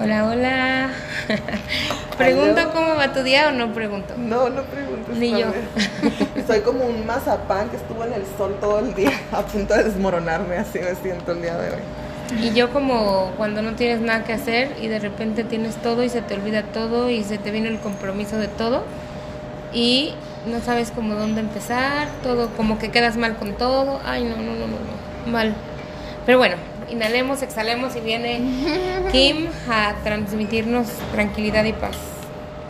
Hola, hola. ¿Pregunto cómo va tu día o no pregunto? No, no pregunto. Ni yo. Soy como un mazapán que estuvo en el sol todo el día, a punto de desmoronarme, así me siento el día de hoy. Y yo como cuando no tienes nada que hacer y de repente tienes todo y se te olvida todo y se te viene el compromiso de todo y no sabes cómo dónde empezar, todo como que quedas mal con todo. Ay, no, no, no, no, no. Mal. Pero bueno, inhalemos, exhalemos y viene Kim a transmitirnos tranquilidad y paz.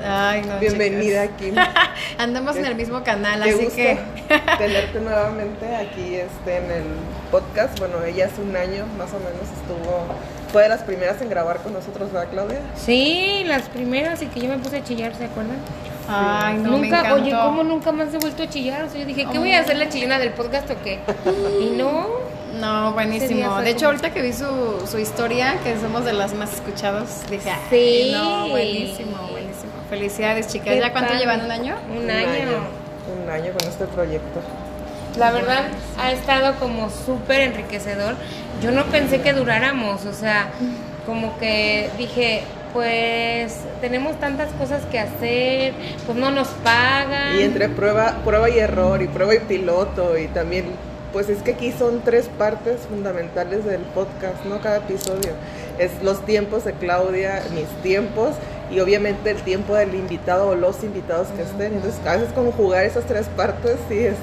Ay, no, Bienvenida, Kim. Andamos en el mismo canal, así que tenerte nuevamente aquí este, en el podcast. Bueno, ella hace un año más o menos estuvo fue de las primeras en grabar con nosotros, ¿verdad, Claudia? Sí, las primeras y que yo me puse a chillar, ¿se acuerdan? Ay, no, nunca, oye, ¿cómo nunca más he vuelto a chillar? O sea, yo dije, ¿qué voy a hacer la chillona del podcast o qué? Y no, no, buenísimo. De hecho, ahorita que vi su, su historia, que somos de las más escuchadas, dije, sí. no, buenísimo, buenísimo. Felicidades, chicas. ¿Ya cuánto llevan? ¿Un año? Un, año. Un año con este proyecto. La verdad, ha estado como súper enriquecedor. Yo no pensé que duráramos, o sea, como que dije, pues tenemos tantas cosas que hacer, pues no nos pagan. Y entre prueba, prueba y error, y prueba y piloto, y también pues es que aquí son tres partes fundamentales del podcast, ¿no? Cada episodio. Es los tiempos de Claudia, mis tiempos y obviamente el tiempo del invitado o los invitados que estén. Entonces, a veces como jugar esas tres partes sí es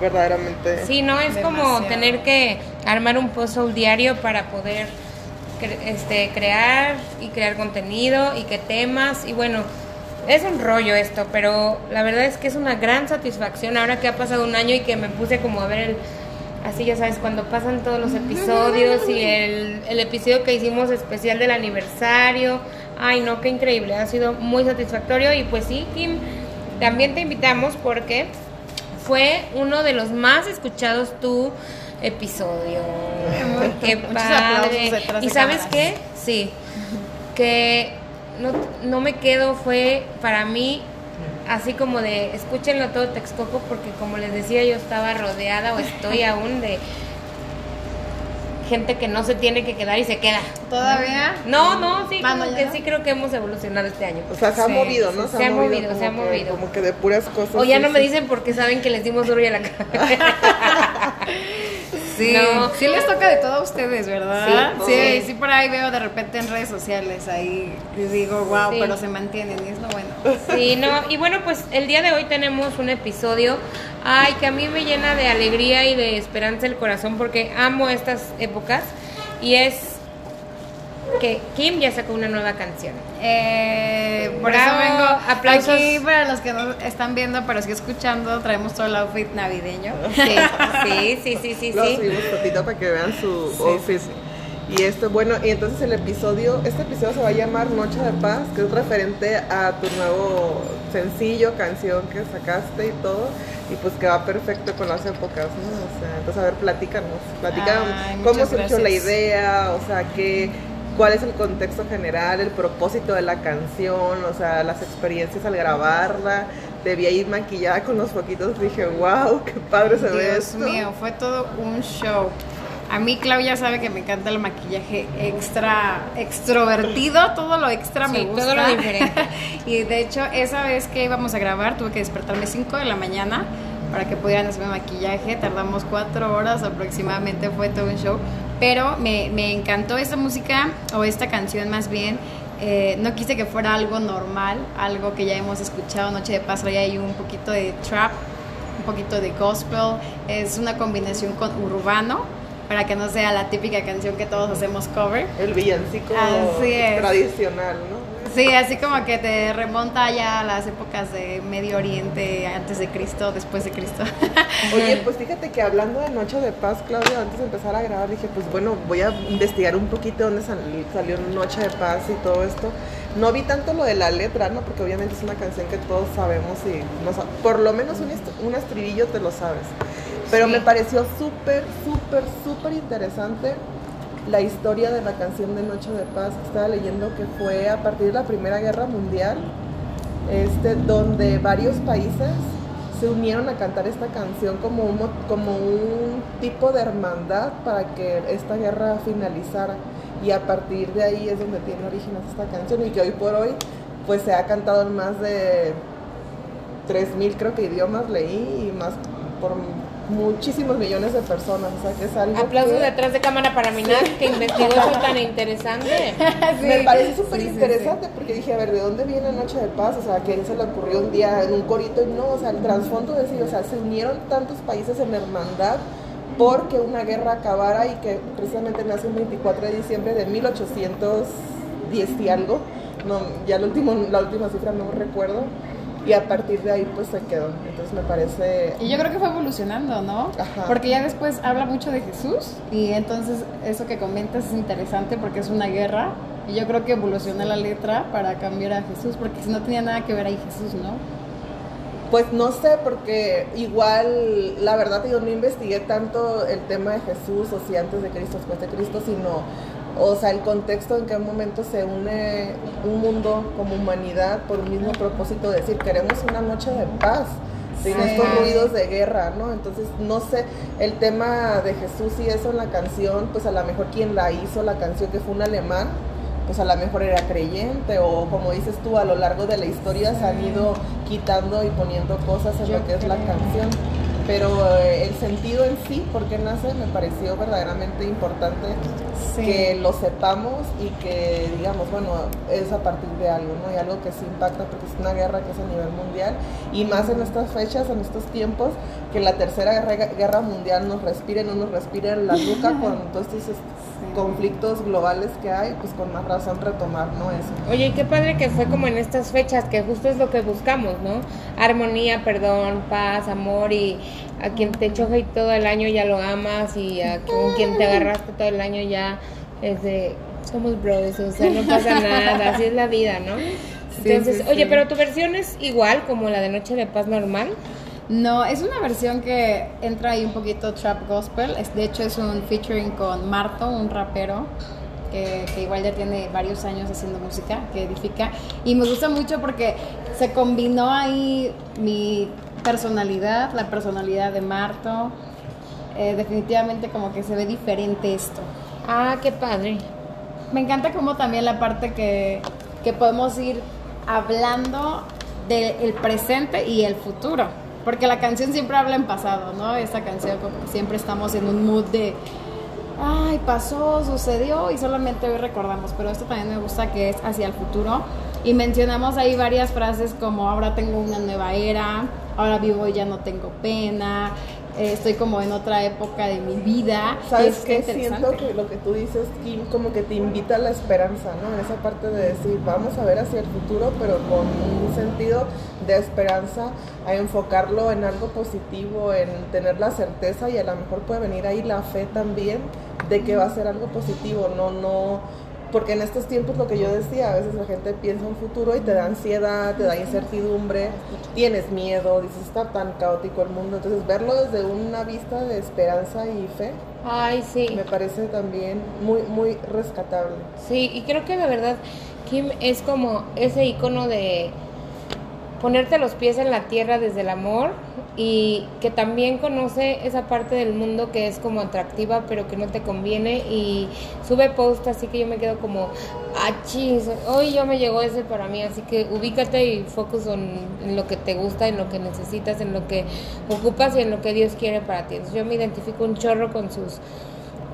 verdaderamente... Sí, no, es como tener que armar un post diario para poder este, crear y crear contenido y qué temas y bueno es un rollo esto, pero la verdad es que es una gran satisfacción ahora que ha pasado un año y que me puse como a ver el, así ya sabes, cuando pasan todos los episodios y el, el episodio que hicimos especial del aniversario. Ay, no, qué increíble, ha sido muy satisfactorio y pues sí, Kim, también te invitamos porque fue uno de los más escuchados tu episodio. Qué padre. ¿Y sabes qué? Sí, que no, no me quedo, fue para mí así como de escúchenlo todo Texcoco porque como les decía yo estaba rodeada o estoy aún de gente que no se tiene que quedar y se queda. ¿Todavía? No, no, sí, como que sí creo que hemos evolucionado este año. O sea, se ha movido, ¿no? Se, ha movido, se ha movido. Como que de puras cosas. O ya no me dicen porque saben que les dimos duro y a la cara. Sí, sí les toca de todo a ustedes, ¿verdad? Sí, sí, por ahí veo de repente en redes sociales, ahí digo, wow, pero se mantienen y es lo bueno. Sí, no, y bueno, pues el día de hoy tenemos un episodio, ay, que a mí me llena de alegría y de esperanza el corazón porque amo estas épocas y es que Kim ya sacó una nueva canción. Eh, por eso vengo. Aplausos. Aquí para los que no están viendo, pero sí escuchando, traemos todo el outfit navideño. Sí, sí, sí, sí, sí. Lo subimos para que vean su outfit. Y esto, bueno, y entonces el episodio, este episodio se va a llamar Noche de Paz, que es referente a tu nuevo sencillo, canción que sacaste y todo, y pues que va perfecto con las épocas, ¿no? O sea, entonces a ver, platícanos, platícanos cómo surgió la idea, o sea, qué cuál es el contexto general, el propósito de la canción, o sea, las experiencias al grabarla. Debía ir maquillada con los foquitos, dije, wow, qué padre se ve Dios mío, fue todo un show. A mí Claudia sabe que me encanta el maquillaje extra extrovertido, todo lo extra me gusta. Todo lo diferente. y de hecho, esa vez que íbamos a grabar, tuve que despertarme 5 de la mañana para que pudieran hacerme maquillaje. Tardamos cuatro horas aproximadamente, fue todo un show. Pero me, me encantó esta música, o esta canción más bien. Eh, no quise que fuera algo normal, algo que ya hemos escuchado Noche de Paz, ya hay un poquito de trap, un poquito de gospel, es una combinación con urbano, para que no sea la típica canción que todos hacemos cover. El villancico tradicional, ¿no? Sí, así como que te remonta ya a las épocas de Medio Oriente, antes de Cristo, después de Cristo. Oye, pues fíjate que hablando de Noche de Paz, Claudia, antes de empezar a grabar, dije, pues bueno, voy a investigar un poquito dónde salió Noche de Paz y todo esto. No vi tanto lo de la letra, ¿no? Porque obviamente es una canción que todos sabemos y por lo menos un, un estribillo te lo sabes. Pero me pareció súper, súper, súper interesante la historia de la canción de Noche de Paz. Estaba leyendo que fue a partir de la Primera Guerra Mundial, este, donde varios países se unieron a cantar esta canción como un, como un tipo de hermandad para que esta guerra finalizara. y a partir de ahí es donde tiene origen esta canción y que hoy por hoy pues se ha cantado en más de 3.000 creo que idiomas leí y más por muchísimos millones de personas, o sea que es algo Aplausos que detrás de cámara para Minaj, que investigó eso tan interesante. Sí, me parece sí, súper sí, sí. interesante porque dije, a ver, ¿de dónde viene Noche de Paz? O sea, que él se le ocurrió un día en un corito y no, o sea, el trasfondo de decir, o sea, se unieron tantos países en hermandad porque una guerra acabara y que precisamente nace el 24 de diciembre de 1810 y algo, no, ya el último, la última cifra no recuerdo, y a partir de ahí pues se quedó, entonces me parece... Y yo creo que fue evolucionando, ¿no? Ajá. Porque ya después habla mucho de Jesús y entonces eso que comentas es interesante porque es una guerra y yo creo que evoluciona la letra para cambiar a Jesús porque si no tenía nada que ver ahí Jesús, ¿no? Pues no sé, porque igual, la verdad, yo no investigué tanto el tema de Jesús o si antes de Cristo, después de Cristo, sino, o sea, el contexto en qué momento se une un mundo como humanidad por un mismo propósito, de decir, queremos una noche de paz, sin Sí. estos ruidos de guerra, ¿no? Entonces, no sé, el tema de Jesús y eso en la canción, pues a lo mejor quien la hizo, la canción que fue un alemán, pues a lo mejor era creyente o como dices tú, a lo largo de la historia se han ido quitando y poniendo cosas en Yo lo que es la canción. Pero eh, el sentido en sí, por qué nace, me pareció verdaderamente importante Sí. que lo sepamos y que digamos, bueno, es a partir de algo, ¿no? Y algo que sí impacta porque es una guerra que es a nivel mundial y más en estas fechas, en estos tiempos, que la tercera guerra, guerra mundial nos respire, no nos respire en la nuca con todos estos. Conflictos globales que hay, pues con más razón retomar, ¿no? Eso. Oye, y qué padre que fue como en estas fechas, que justo es lo que buscamos, ¿no? Armonía, perdón, paz, amor y a quien te choca y todo el año ya lo amas y a con quien te agarraste todo el año ya es de somos bros, o sea, no pasa nada, así es la vida, ¿no? Entonces, sí, oye, sí. pero tu versión es igual como la de Noche de Paz normal. No, es una versión que entra ahí un poquito trap gospel. Es, de hecho, es un featuring con Marto, un rapero que, que igual ya tiene varios años haciendo música, que edifica. Y me gusta mucho porque se combinó ahí mi personalidad, la personalidad de Marto. Eh, definitivamente como que se ve diferente esto. Ah, qué padre. Me encanta como también la parte que, que podemos ir hablando del presente y el futuro. Porque la canción siempre habla en pasado, ¿no? Esta canción como siempre estamos en un mood de, ay, pasó, sucedió y solamente hoy recordamos. Pero esto también me gusta que es hacia el futuro. Y mencionamos ahí varias frases como ahora tengo una nueva era, ahora vivo y ya no tengo pena, eh, estoy como en otra época de mi vida. ¿Sabes es qué? Siento que lo que tú dices, Kim, como que te invita a la esperanza, ¿no? En esa parte de decir, vamos a ver hacia el futuro, pero con un sentido de esperanza, a enfocarlo en algo positivo, en tener la certeza y a lo mejor puede venir ahí la fe también de que va a ser algo positivo, no, no... Porque en estos tiempos lo que yo decía, a veces la gente piensa en futuro y te da ansiedad, te da incertidumbre, tienes miedo, dices, está tan caótico el mundo. Entonces verlo desde una vista de esperanza y fe Ay, sí. me parece también muy, muy rescatable. Sí, y creo que la verdad Kim es como ese icono de ponerte los pies en la tierra desde el amor y que también conoce esa parte del mundo que es como atractiva pero que no te conviene y sube post así que yo me quedo como ah chis, hoy ya me llegó ese para mí así que ubícate y focus on- en lo que te gusta en lo que necesitas en lo que ocupas y en lo que Dios quiere para ti entonces yo me identifico un chorro con sus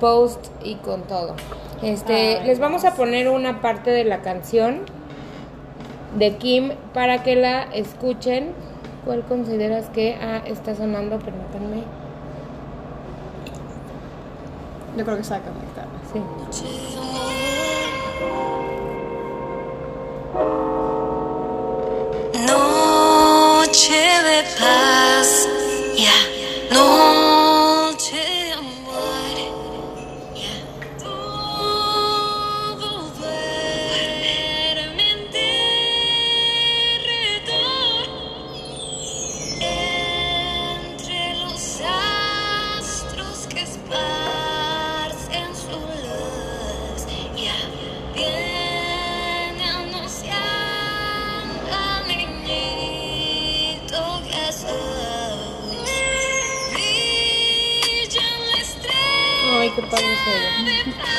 post y con todo. Este, Ay, les vamos a poner una parte de la canción de Kim para que la escuchen. ¿Cuál consideras que ah, está sonando? Permítanme. Yo creo que se va a conectar. Sí. Noche de paz, ya. Noche Thank you.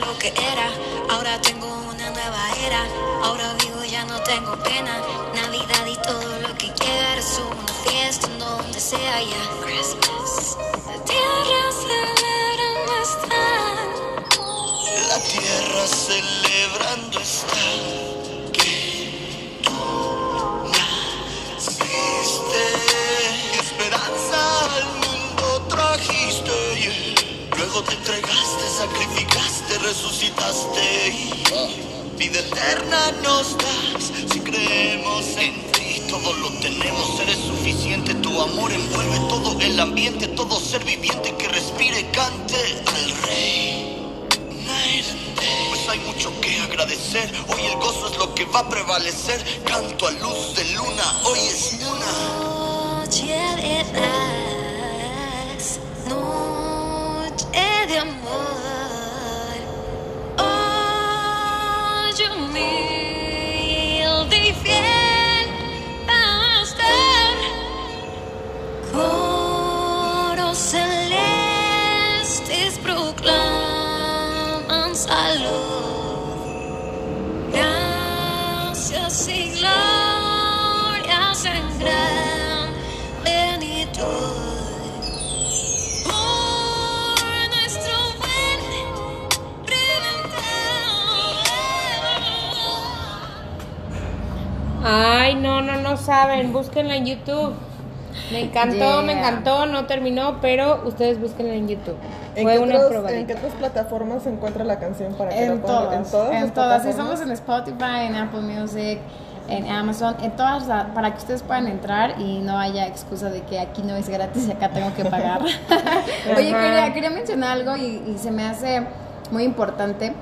Lo que era. Ahora tengo una nueva era. Ahora vivo, ya no tengo pena. Navidad y todo lo que quieras. Una fiesta en donde sea ya. Christmas. La tierra celebrando está. La tierra celebrando está Te entregaste, sacrificaste, resucitaste. Vida eterna nos das si creemos en ti. Todo lo tenemos, eres suficiente. Tu amor envuelve todo el ambiente, todo ser viviente que respire, cante al Rey. Pues hay mucho que agradecer. Hoy el gozo es lo que va a prevalecer. Canto a luz de luna. Hoy es luna. Fiel Ay, no, no, no saben. Búsquenla en YouTube. Me encantó, me encantó. No terminó, pero ustedes búsquenla en YouTube. ¿En Fue qué, una otros- probadita. ¿En qué otras plataformas se encuentra la canción para que En la todas, En todas. en todas. Estamos en Spotify, en Apple Music, en Amazon, en todas, para que ustedes puedan entrar y no haya excusa de que aquí no es gratis y acá tengo que pagar. Oye, quería, quería mencionar algo y, y se me hace muy importante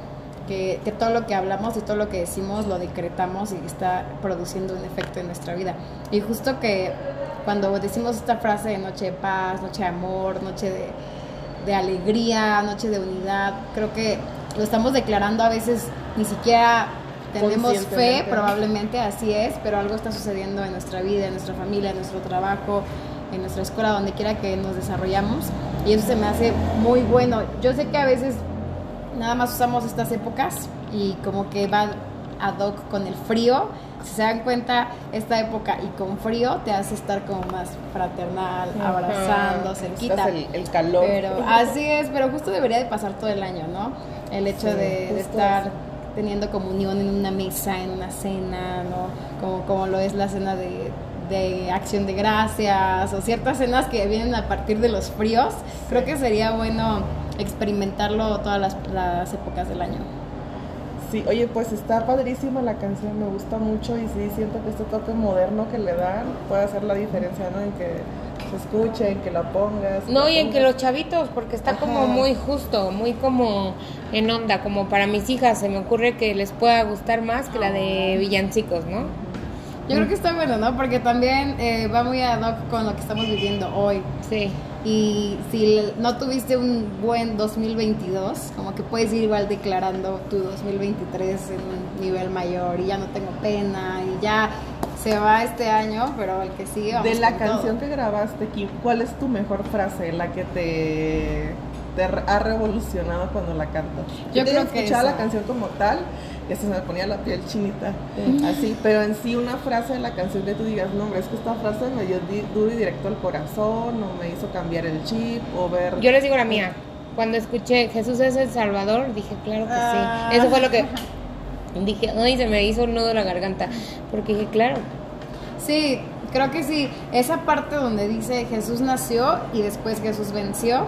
que, que todo lo que hablamos y todo lo que decimos lo decretamos y está produciendo un efecto en nuestra vida. Y justo que cuando decimos esta frase de noche de paz, noche de amor, noche de, de alegría, noche de unidad, creo que lo estamos declarando a veces ni siquiera tenemos fe, probablemente así es, pero algo está sucediendo en nuestra vida, en nuestra familia, en nuestro trabajo, en nuestra escuela, donde quiera que nos desarrollamos. Y eso se me hace muy bueno. Yo sé que a veces nada más usamos estas épocas y como que va ad hoc con el frío. Si se dan cuenta, esta época y con frío te hace estar como más fraternal, Ajá. abrazando, cerquita. Estás el, el calor. Pero así es, pero justo debería de pasar todo el año, ¿no? El hecho Sí, de, estar eso. teniendo comunión en una mesa, en una cena, ¿no? Como, como lo es la cena de, de acción de gracias o ciertas cenas que vienen a partir de los fríos. Creo que sería bueno experimentarlo todas las, las épocas del año. Sí, oye, pues está padrísima la canción, me gusta mucho y sí siento que este toque moderno que le dan puede hacer la diferencia, ¿no? En que se escuche, en que la pongas. No, la y en que los chavitos, porque está Ajá. como muy justo, muy como en onda, como para mis hijas se me ocurre que les pueda gustar más que la de villancicos, ¿no? Yo creo que está bueno, ¿no? Porque también eh, va muy ad hoc con lo que estamos viviendo hoy. Sí. Y si no tuviste un buen 2022, como que puedes ir igual declarando tu 2023 en un nivel mayor y ya no tengo pena y ya se va este año, pero el que sigue vamos De la con todo. canción que grabaste, Kim, ¿cuál es tu mejor frase, la que te, te ha revolucionado cuando la cantas? Yo te creo que escuchaba la canción como tal, y hasta se me ponía la piel chinita, así, pero en sí una frase de la canción que tú digas, no, hombre, es que esta frase me dio di- duro y directo al corazón, o me hizo cambiar el chip, o ver... Yo les digo la mía. Cuando escuché Jesús es el Salvador, dije, claro que Ah. sí. Eso fue lo que dije, ay, se me hizo un nudo en la garganta. Porque dije, claro. Sí, creo que sí. Esa parte donde dice Jesús nació y después Jesús venció,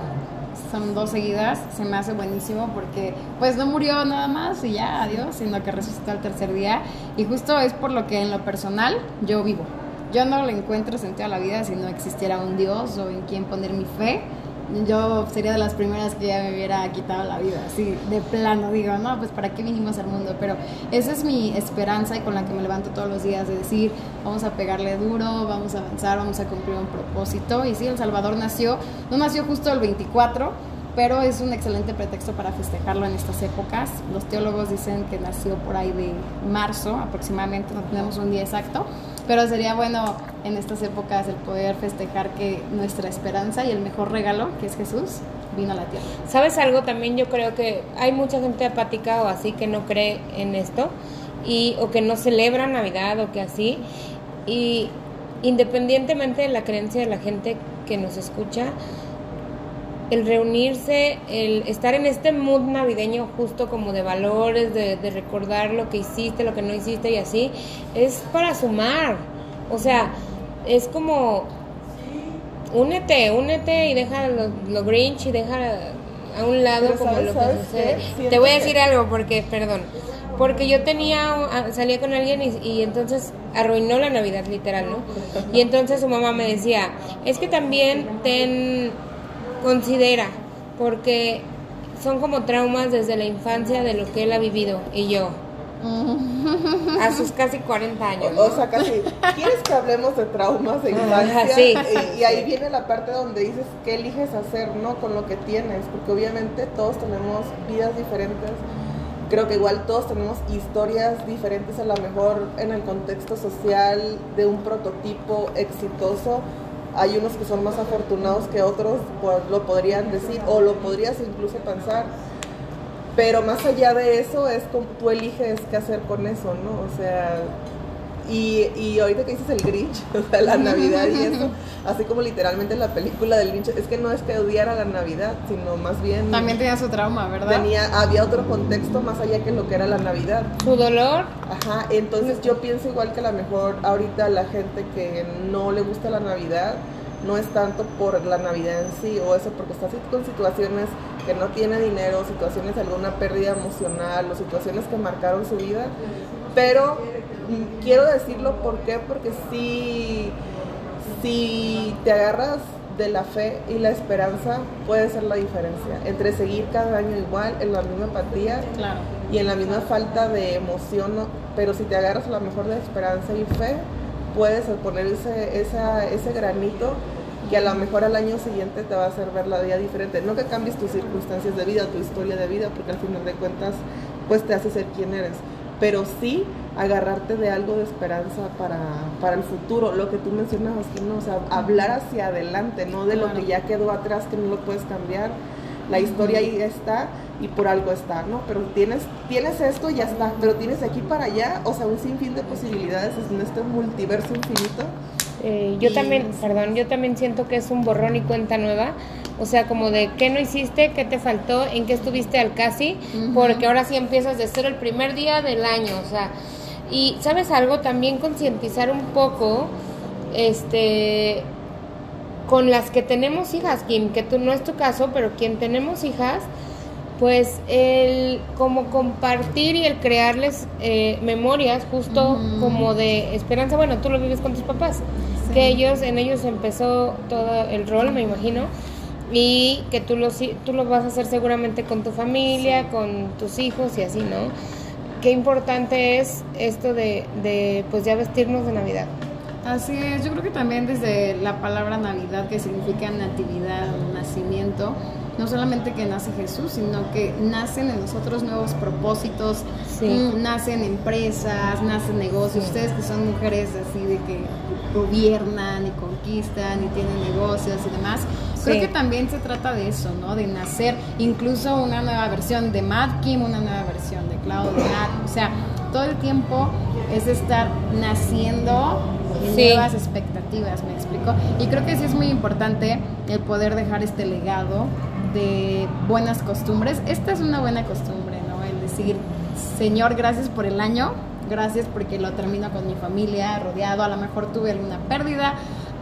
son dos seguidas, se me hace buenísimo porque pues no murió nada más y ya, adiós, sino que resucitó al tercer día. Y justo es por lo que en lo personal yo vivo. Yo no le encuentro sentido a la vida si no existiera un Dios o en quien poner mi fe. Yo sería de las primeras que ya me hubiera quitado la vida, así de plano, digo, no, pues para qué vinimos al mundo, pero esa es mi esperanza y con la que me levanto todos los días de decir, vamos a pegarle duro, vamos a avanzar, vamos a cumplir un propósito. Y sí, El Salvador nació, no nació justo el 24, pero es un excelente pretexto para festejarlo en estas épocas. Los teólogos dicen que nació por ahí de marzo aproximadamente, no tenemos un día exacto, pero sería bueno en estas épocas el poder festejar que nuestra esperanza y el mejor regalo, que es Jesús, vino a la tierra. ¿Sabes algo? También yo creo que hay mucha gente apática o así que no cree en esto y o que no celebra Navidad o que así y independientemente de la creencia de la gente que nos escucha, el reunirse, el estar en este mood navideño justo como de valores, de, de recordar lo que hiciste, lo que no hiciste y así, es para sumar. O sea, es como, únete, únete y deja lo, lo Grinch y deja a un lado Pero como ¿sabes- lo que sabes sucede. Te voy a decir algo porque, perdón, porque yo tenía, salía con alguien y, y entonces arruinó la Navidad literal, ¿no? Y entonces su mamá me decía, es que también ten, considera, porque son como traumas desde la infancia de lo que él ha vivido y yo, a sus casi 40 años. ¿no? O sea, casi. ¿Quieres que hablemos de traumas de infancia? Sí. Y, y ahí viene la parte donde dices qué eliges hacer, ¿no? Con lo que tienes. Porque obviamente todos tenemos vidas diferentes. Creo que igual todos tenemos historias diferentes, a lo mejor en el contexto social de un prototipo exitoso. Hay unos que son más afortunados que otros, pues lo podrían decir, o lo podrías incluso pensar. Pero más allá de eso, es como tú eliges qué hacer con eso, ¿no? O sea, y, y ahorita que dices el Grinch, o sea, la Navidad y eso, así como literalmente la película del Grinch, es que no es que odiara la Navidad, sino más bien También tenía su trauma, ¿verdad? tenía, había otro contexto más allá que lo que era la Navidad. Su dolor, Ajá, entonces yo pienso igual que a lo mejor ahorita la gente que no le gusta la Navidad no es tanto por la Navidad en sí o eso, porque está así con situaciones que no tiene dinero, situaciones de alguna pérdida emocional o situaciones que marcaron su vida, pero quiero decirlo ¿por qué? porque si, si te agarras de la fe y la esperanza puede ser la diferencia entre seguir cada año igual en la misma Claro. y en la misma falta de emoción, ¿no? pero si te agarras a lo mejor de esperanza y fe, puedes poner ese, esa- ese granito que a lo mejor al año siguiente te va a hacer ver la vida diferente. No que cambies tus circunstancias de vida, tu historia de vida, porque al final de cuentas, pues te hace ser quien eres. Pero sí agarrarte de algo de esperanza para, para el futuro, lo que tú mencionabas, que no, o sea, hablar hacia adelante, no de lo que ya quedó atrás, que no lo puedes cambiar. La historia ahí está y por algo está, ¿no? Pero tienes, tienes esto y ya está, pero tienes de aquí para allá, o sea, un sinfín de posibilidades en este multiverso infinito. Eh, yo también, perdón, yo también siento que es un borrón y cuenta nueva. O sea, como de qué no hiciste, qué te faltó, en qué estuviste al casi, porque ahora sí empiezas de cero el primer día del año. O sea, y sabes algo, también concientizar un poco, este, con las que tenemos hijas, Kim, que tú no es tu caso, pero quien tenemos hijas, pues el como compartir y el crearles eh, memorias justo Ujú. como de esperanza bueno tú lo vives con tus papás Sí. que ellos en ellos empezó todo el rol me imagino y que tú lo tú lo vas a hacer seguramente con tu familia con tus hijos y así no qué importante es esto de, de pues ya vestirnos de navidad Así es, yo creo que también desde la palabra Navidad, que significa natividad, nacimiento, no solamente que nace Jesús, sino que nacen en nosotros nuevos propósitos, Sí. mm, nacen empresas, nacen negocios, ustedes que son mujeres así de que gobiernan y conquistan y tienen negocios y demás, creo Sí. que también se trata de eso, ¿no? De nacer incluso una nueva versión de Mad Kim, una nueva versión de Cloud Nat, o sea, todo el tiempo es estar naciendo en Sí. nuevas expectativas, me explico. Y creo que sí es muy importante el poder dejar este legado de buenas costumbres. Esta es una buena costumbre, ¿no? El decir, Señor, gracias por el año, gracias porque lo termino con mi familia, rodeado, a lo mejor tuve alguna pérdida.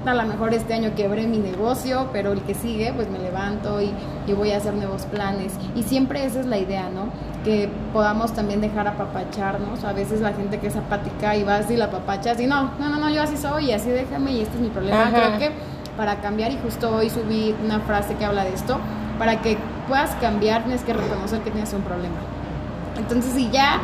A lo mejor este año quebré mi negocio, pero el que sigue, pues me levanto y, y voy a hacer nuevos planes. Y siempre esa es la idea, ¿no? Que podamos también dejar apapacharnos. A veces la gente que es apática y vas y la apapachas y no, no, no, no, yo así soy y así déjame y este es mi problema. Ajá. Creo que para cambiar y justo hoy subí una frase que habla de esto, para que puedas cambiar tienes que reconocer que tienes un problema. Entonces si ya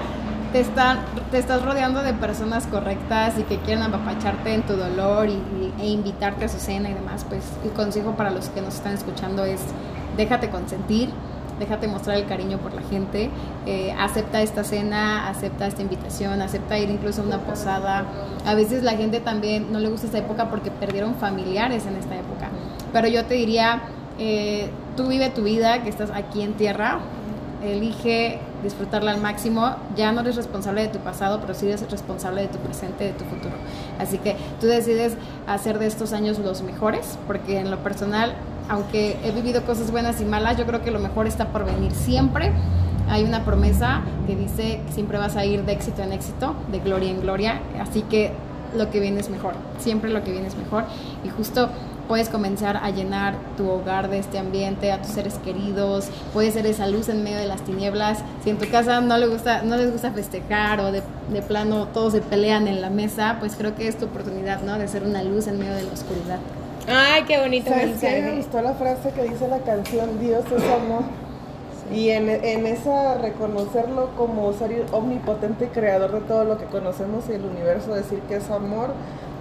te, están, te estás rodeando de personas correctas y que quieren apapacharte en tu dolor y, e invitarte a su cena y demás, pues el consejo para los que nos están escuchando es déjate consentir, déjate mostrar el cariño por la gente, eh, acepta esta cena, acepta esta invitación, acepta ir incluso a una posada. A veces la gente también no le gusta esta época porque perdieron familiares en esta época. Pero yo te diría, eh, tú vive tu vida, que estás aquí en tierra, elige disfrutarla al máximo. Ya no eres responsable de tu pasado, pero sí eres responsable de tu presente, de tu futuro. Así que tú decides hacer de estos años los mejores, porque en lo personal, aunque he vivido cosas buenas y malas, yo creo que lo mejor está por venir siempre. Hay una promesa que dice que siempre vas a ir de éxito en éxito, de gloria en gloria, así que lo que viene es mejor, siempre lo que viene es mejor y justo puedes comenzar a llenar tu hogar de este ambiente, a tus seres queridos, puedes ser esa luz en medio de las tinieblas. Si en tu casa no, le gusta, no les gusta festejar o de, de plano todos se pelean en la mesa, pues creo que es tu oportunidad, ¿no? De ser una luz en medio de la oscuridad. Ay, qué bonito ¿Sabes qué? Me gustó la frase que dice la canción Dios es amor. Y en, en esa reconocerlo como ser omnipotente creador de todo lo que conocemos y el universo, decir que es amor,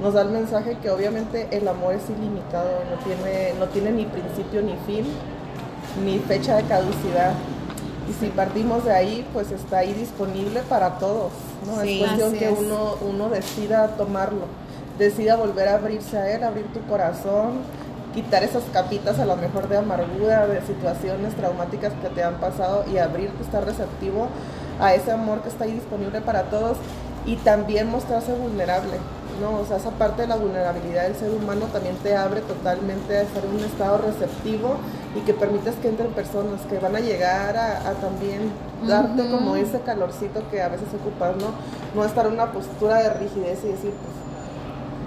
nos da el mensaje que obviamente el amor es ilimitado, no tiene, no tiene ni principio ni fin, ni fecha de caducidad. Y si partimos de ahí, pues está ahí disponible para todos, ¿no? Sí. es cuestión que es. uno, uno decida tomarlo, decida volver a abrirse a él, abrir tu corazón, quitar esas capitas a lo mejor de amargura, de situaciones traumáticas que te han pasado y abrirte, estar receptivo a ese amor que está ahí disponible para todos y también mostrarse vulnerable, ¿no? O sea, esa parte de la vulnerabilidad del ser humano también te abre totalmente a estar en un estado receptivo y que permites que entren personas que van a llegar a, a también darte como ese calorcito que a veces ocupas, ¿no? No estar en una postura de rigidez y decir, pues,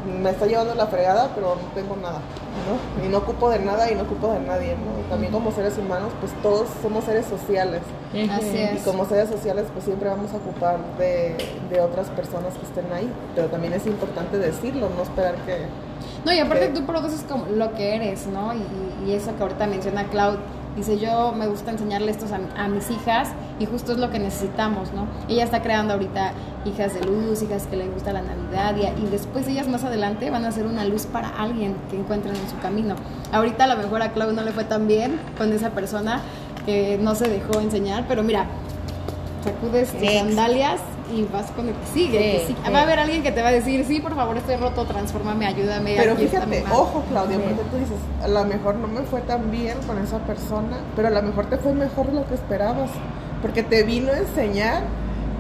me está llevando la fregada, pero no tengo nada, ¿no? Y no ocupo de nada y no ocupo de nadie, ¿no? Y también como seres humanos, pues todos somos seres sociales. Así Y como seres sociales, pues siempre vamos a ocupar de, de otras personas que estén ahí. Pero también es importante decirlo, no esperar que... No, y aparte tú produces como lo que eres, ¿no? Y, y eso que ahorita menciona Cloud, dice yo me gusta enseñarle esto a, a mis hijas y justo es lo que necesitamos, ¿no? Ella está creando ahorita hijas de luz, hijas que les gusta la Navidad y, y después ellas más adelante van a ser una luz para alguien que encuentren en su camino. Ahorita a lo mejor a Cloud no le fue tan bien con esa persona que no se dejó enseñar, pero mira, sacudes tus sandalias y vas con el que sigue. Sí, que sí. sí. Va a haber alguien que te va a decir, sí, por favor, estoy roto, transfórmame, ayúdame. Pero fíjate, mi mano". ojo Claudia, porque tú dices, a lo mejor no me fue tan bien con esa persona, pero a lo mejor te fue mejor de lo que esperabas, porque te vino a enseñar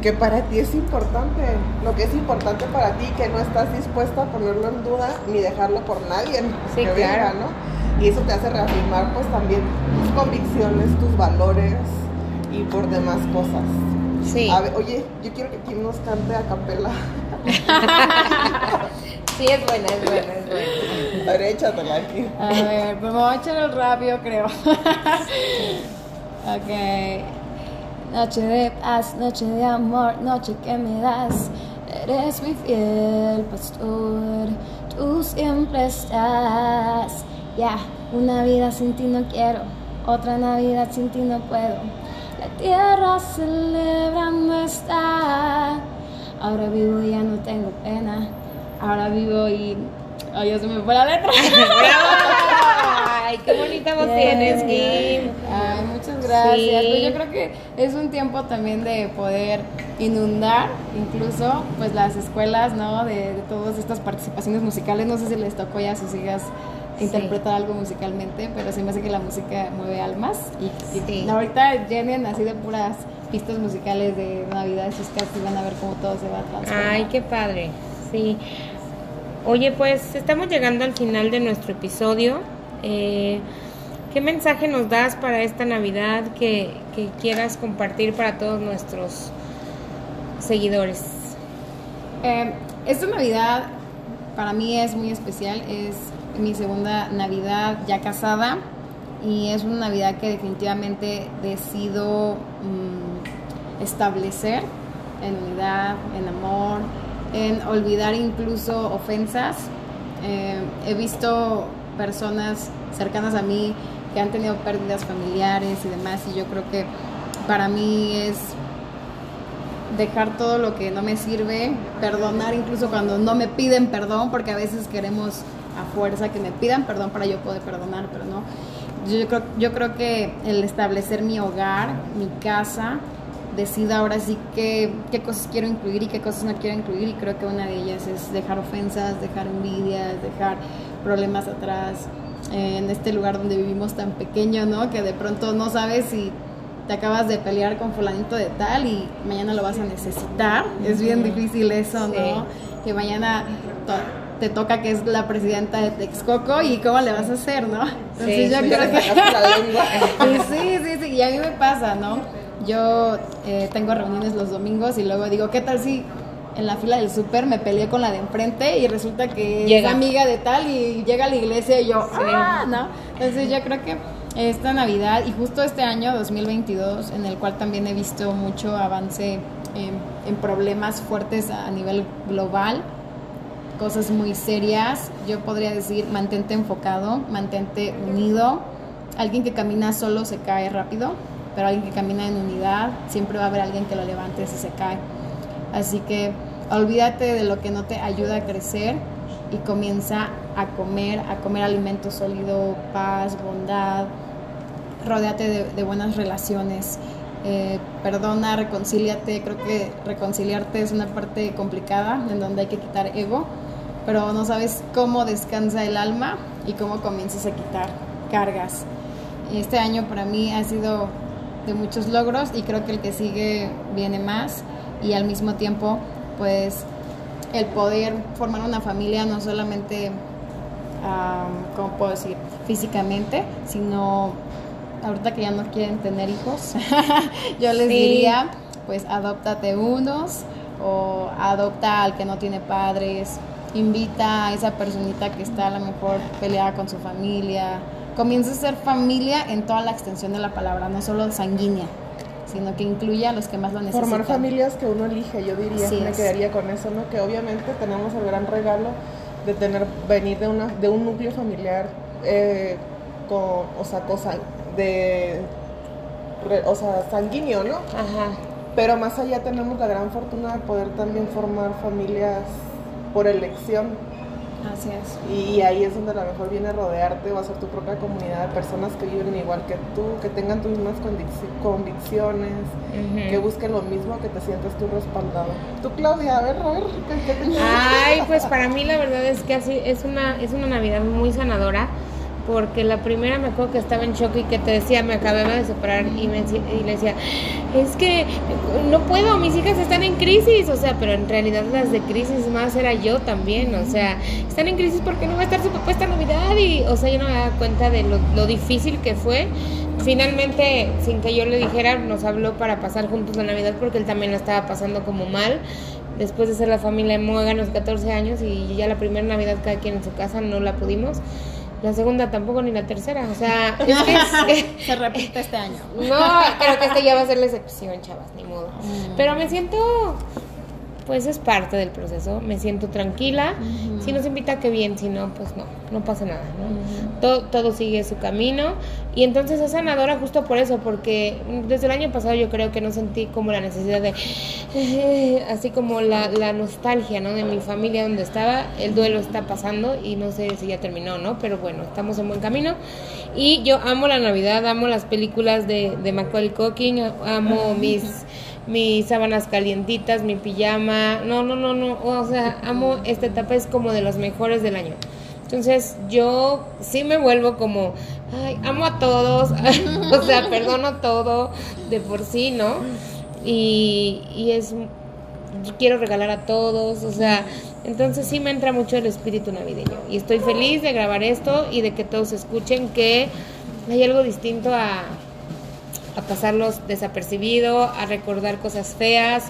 que para ti es importante, lo que es importante para ti, que no estás dispuesta a ponerlo en duda ni dejarlo por nadie Sí, que venga, claro. ¿no? Y eso te hace reafirmar pues también tus convicciones, tus valores y por demás cosas. Sí. A ver, oye, yo quiero que Kim nos cante a capela. Sí, es buena, es buena, es buena. A ver, échatela aquí. A ver, pues me voy a echar el rápido, creo. ok. Noche de paz, noche de amor, noche que me das. Eres mi fiel pastor, tú siempre estás. Ya, una vida sin ti no quiero, otra Navidad sin ti no puedo. La tierra celebrando está. Ahora vivo y ya no tengo pena. Ahora vivo y. Ay, ya se me fue la letra. Ay, qué bonita voz tienes, Kim. Ay, muchas gracias. Sí. Pues yo creo que es un tiempo también de poder inundar incluso pues las escuelas, ¿no? De, de todas estas participaciones musicales. No sé si les tocó ya a sus hijas interpretar algo musicalmente, pero sí me hace que la música mueve almas. Y, Sí. ahorita llenen así de puras pistas musicales de Navidad sus casas y van a ver cómo todo se va a transformar. Ay, qué padre. Sí. Oye, pues estamos llegando al final de nuestro episodio. Eh, ¿Qué mensaje nos das para esta Navidad que, que quieras compartir para todos nuestros seguidores? Eh, esta Navidad para mí es muy especial, es mi segunda Navidad ya casada y es una Navidad que definitivamente decido mm, establecer en unidad, en amor, en olvidar incluso ofensas. Eh, he visto personas cercanas a mí que han tenido pérdidas familiares y demás y yo creo que para mí es dejar todo lo que no me sirve, perdonar incluso cuando no me piden perdón, porque a veces queremos a fuerza que me pidan perdón para yo poder perdonar, pero no. Yo creo, yo creo que el establecer mi hogar, mi casa, decida ahora sí qué, qué cosas quiero incluir y qué cosas no quiero incluir y creo que una de ellas es dejar ofensas, dejar envidias, dejar problemas atrás eh, en este lugar donde vivimos tan pequeño, ¿no? Que de pronto no sabes si te acabas de pelear con fulanito de tal y mañana lo vas a necesitar. Es bien difícil eso, ¿no? Que mañana te toca que es la presidenta de Texcoco y cómo le vas a hacer, ¿no? Entonces Sí, yo creo que... sí, sí, sí, y a mí me pasa, ¿no? Yo eh, tengo reuniones los domingos y luego digo, ¿qué tal si en la fila del súper me peleé con la de enfrente y resulta que Llega. es amiga de tal y llega a la iglesia y yo, ¡ah! ¿no? Entonces yo creo que esta Navidad y justo este año 2022, en el cual también he visto mucho avance en, en problemas fuertes a nivel global, cosas muy serias. Yo podría decir, mantente enfocado, mantente unido. Alguien que camina solo se cae rápido, pero alguien que camina en unidad, siempre va a haber alguien que lo levante si se cae. Así que olvídate de lo que no te ayuda a crecer y comienza a comer, a comer alimento sólido, paz, bondad. Rodéate de, de buenas relaciones. Eh, perdona, reconcíliate. Creo que reconciliarte es una parte complicada en donde hay que quitar ego, pero no sabes cómo descansa el alma y cómo comienzas a quitar cargas. Este año para mí ha sido de muchos logros y creo que el que sigue viene más y al mismo tiempo pues el poder formar una familia no solamente, um, ¿cómo puedo decir?, físicamente, sino ahorita que ya no quieren tener hijos, yo les Sí. diría, pues adóptate unos o adopta al que no tiene padres, invita a esa personita que está a lo mejor peleada con su familia, comienza a ser familia en toda la extensión de la palabra, no solo sanguínea, sino que incluya a los que más lo necesitan. Formar familias que uno elige, yo diría, Así me es. quedaría con eso, ¿no? Que obviamente tenemos el gran regalo de tener, venir de una, de un núcleo familiar, eh, con, o sea, cosa de, re- o sea, sanguíneo, ¿no? Ajá. Pero más allá tenemos la gran fortuna de poder también formar familias por elección. Así es. Y ahí es donde a lo mejor viene a rodearte o a hacer tu propia comunidad de personas que viven igual que tú, que tengan tus mismas convicciones, Ujú. que busquen lo mismo, que te sientas tú respaldado. Tú, Claudia, a ver, a ver, ¿qué, qué Ay, pues para mí la verdad es que así es una es una Navidad muy sanadora porque la primera me acuerdo que estaba en shock y que te decía, me acabé de separar y, me, y le decía, es que no puedo, mis hijas están en crisis, o sea, pero en realidad las de crisis más era yo también, o sea, están en crisis porque no va a estar su papá esta Navidad y, o sea, yo no me daba cuenta de lo, lo difícil que fue. Finalmente, sin que yo le dijera, nos habló para pasar juntos la Navidad porque él también la estaba pasando como mal después de ser la familia Moga a los 14 años y ya la primera Navidad cada quien en su casa no la pudimos. La segunda tampoco ni la tercera, o sea, es que es- Se repite este año. no, creo que este ya va a ser la excepción, chavas, ni modo. Pero me siento, pues es parte del proceso, me siento tranquila. Si nos invita, que bien, si no, pues no, no pasa nada, ¿no? todo, todo sigue su camino. Y entonces es sanadora justo por eso, porque desde el año pasado yo creo que no sentí como la necesidad de, así como la, la nostalgia, ¿no? De mi familia donde estaba, el duelo está pasando y no sé si ya terminó, ¿no? Pero bueno, estamos en buen camino. Y yo amo la Navidad, amo las películas de, de Macaulay Culkin, amo mis mis sábanas calientitas, mi pijama, no, no, no, no, o sea, amo esta etapa, es como de las mejores del año. Entonces yo sí me vuelvo como, ay, amo a todos, o sea, perdono todo de por sí, ¿no? Y, y es, quiero regalar a todos, o sea, entonces sí me entra mucho el espíritu navideño. Y estoy feliz de grabar esto y de que todos escuchen que hay algo distinto a, a pasarlos desapercibido, a recordar cosas feas,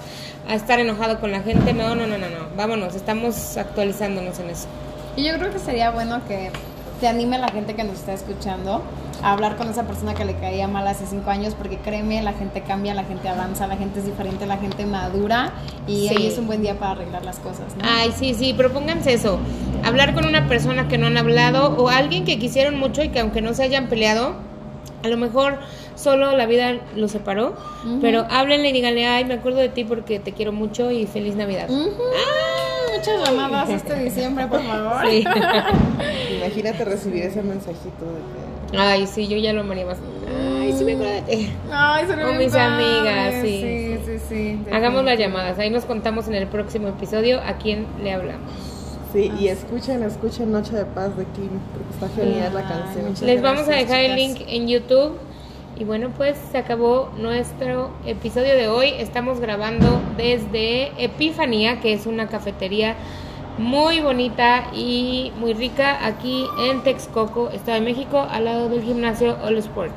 a estar enojado con la gente. No, no, no, no, no. Vámonos, estamos actualizándonos en eso. Y yo creo que sería bueno que te anime la gente que nos está escuchando a hablar con esa persona que le caía mal hace cinco años, porque créeme, la gente cambia, la gente avanza, la gente es diferente, la gente madura y Sí. hoy es un buen día para arreglar las cosas, ¿no? Ay, sí, sí, propónganse eso. Hablar con una persona que no han hablado o alguien que quisieron mucho y que aunque no se hayan peleado, a lo mejor solo la vida los separó, pero háblenle y díganle, ay, me acuerdo de ti porque te quiero mucho y feliz Navidad. Ujú. Muchas llamadas este diciembre, por favor. Sí. Imagínate recibir ese mensajito de que Ay, sí, yo ya lo amaría más. Ay, sí me acuerdo de ti. Ay, sería Con bien mis padre. amigas, sí. Sí, sí, sí. Hagamos las llamadas, ahí nos contamos en el próximo episodio a quién le hablamos. Sí, y escuchen, escuchen Noche de Paz de Kim, porque está genial la canción. Les vamos a dejar el link en YouTube. Y bueno, pues se acabó nuestro episodio de hoy. Estamos grabando desde Epifanía, que es una cafetería muy bonita y muy rica aquí en Texcoco, Estado de México, al lado del gimnasio All Sport.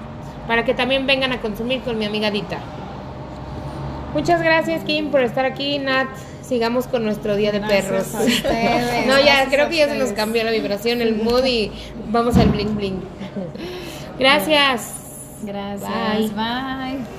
Para que también vengan a consumir con mi amiga Dita. Muchas gracias, Kim, por estar aquí. Nat, sigamos con nuestro día de Gracias perros. ustedes, no, ya, creo que ya se nos cambió la vibración, el mood y vamos al bling bling. Gracias. Gracias. Bye. Bye.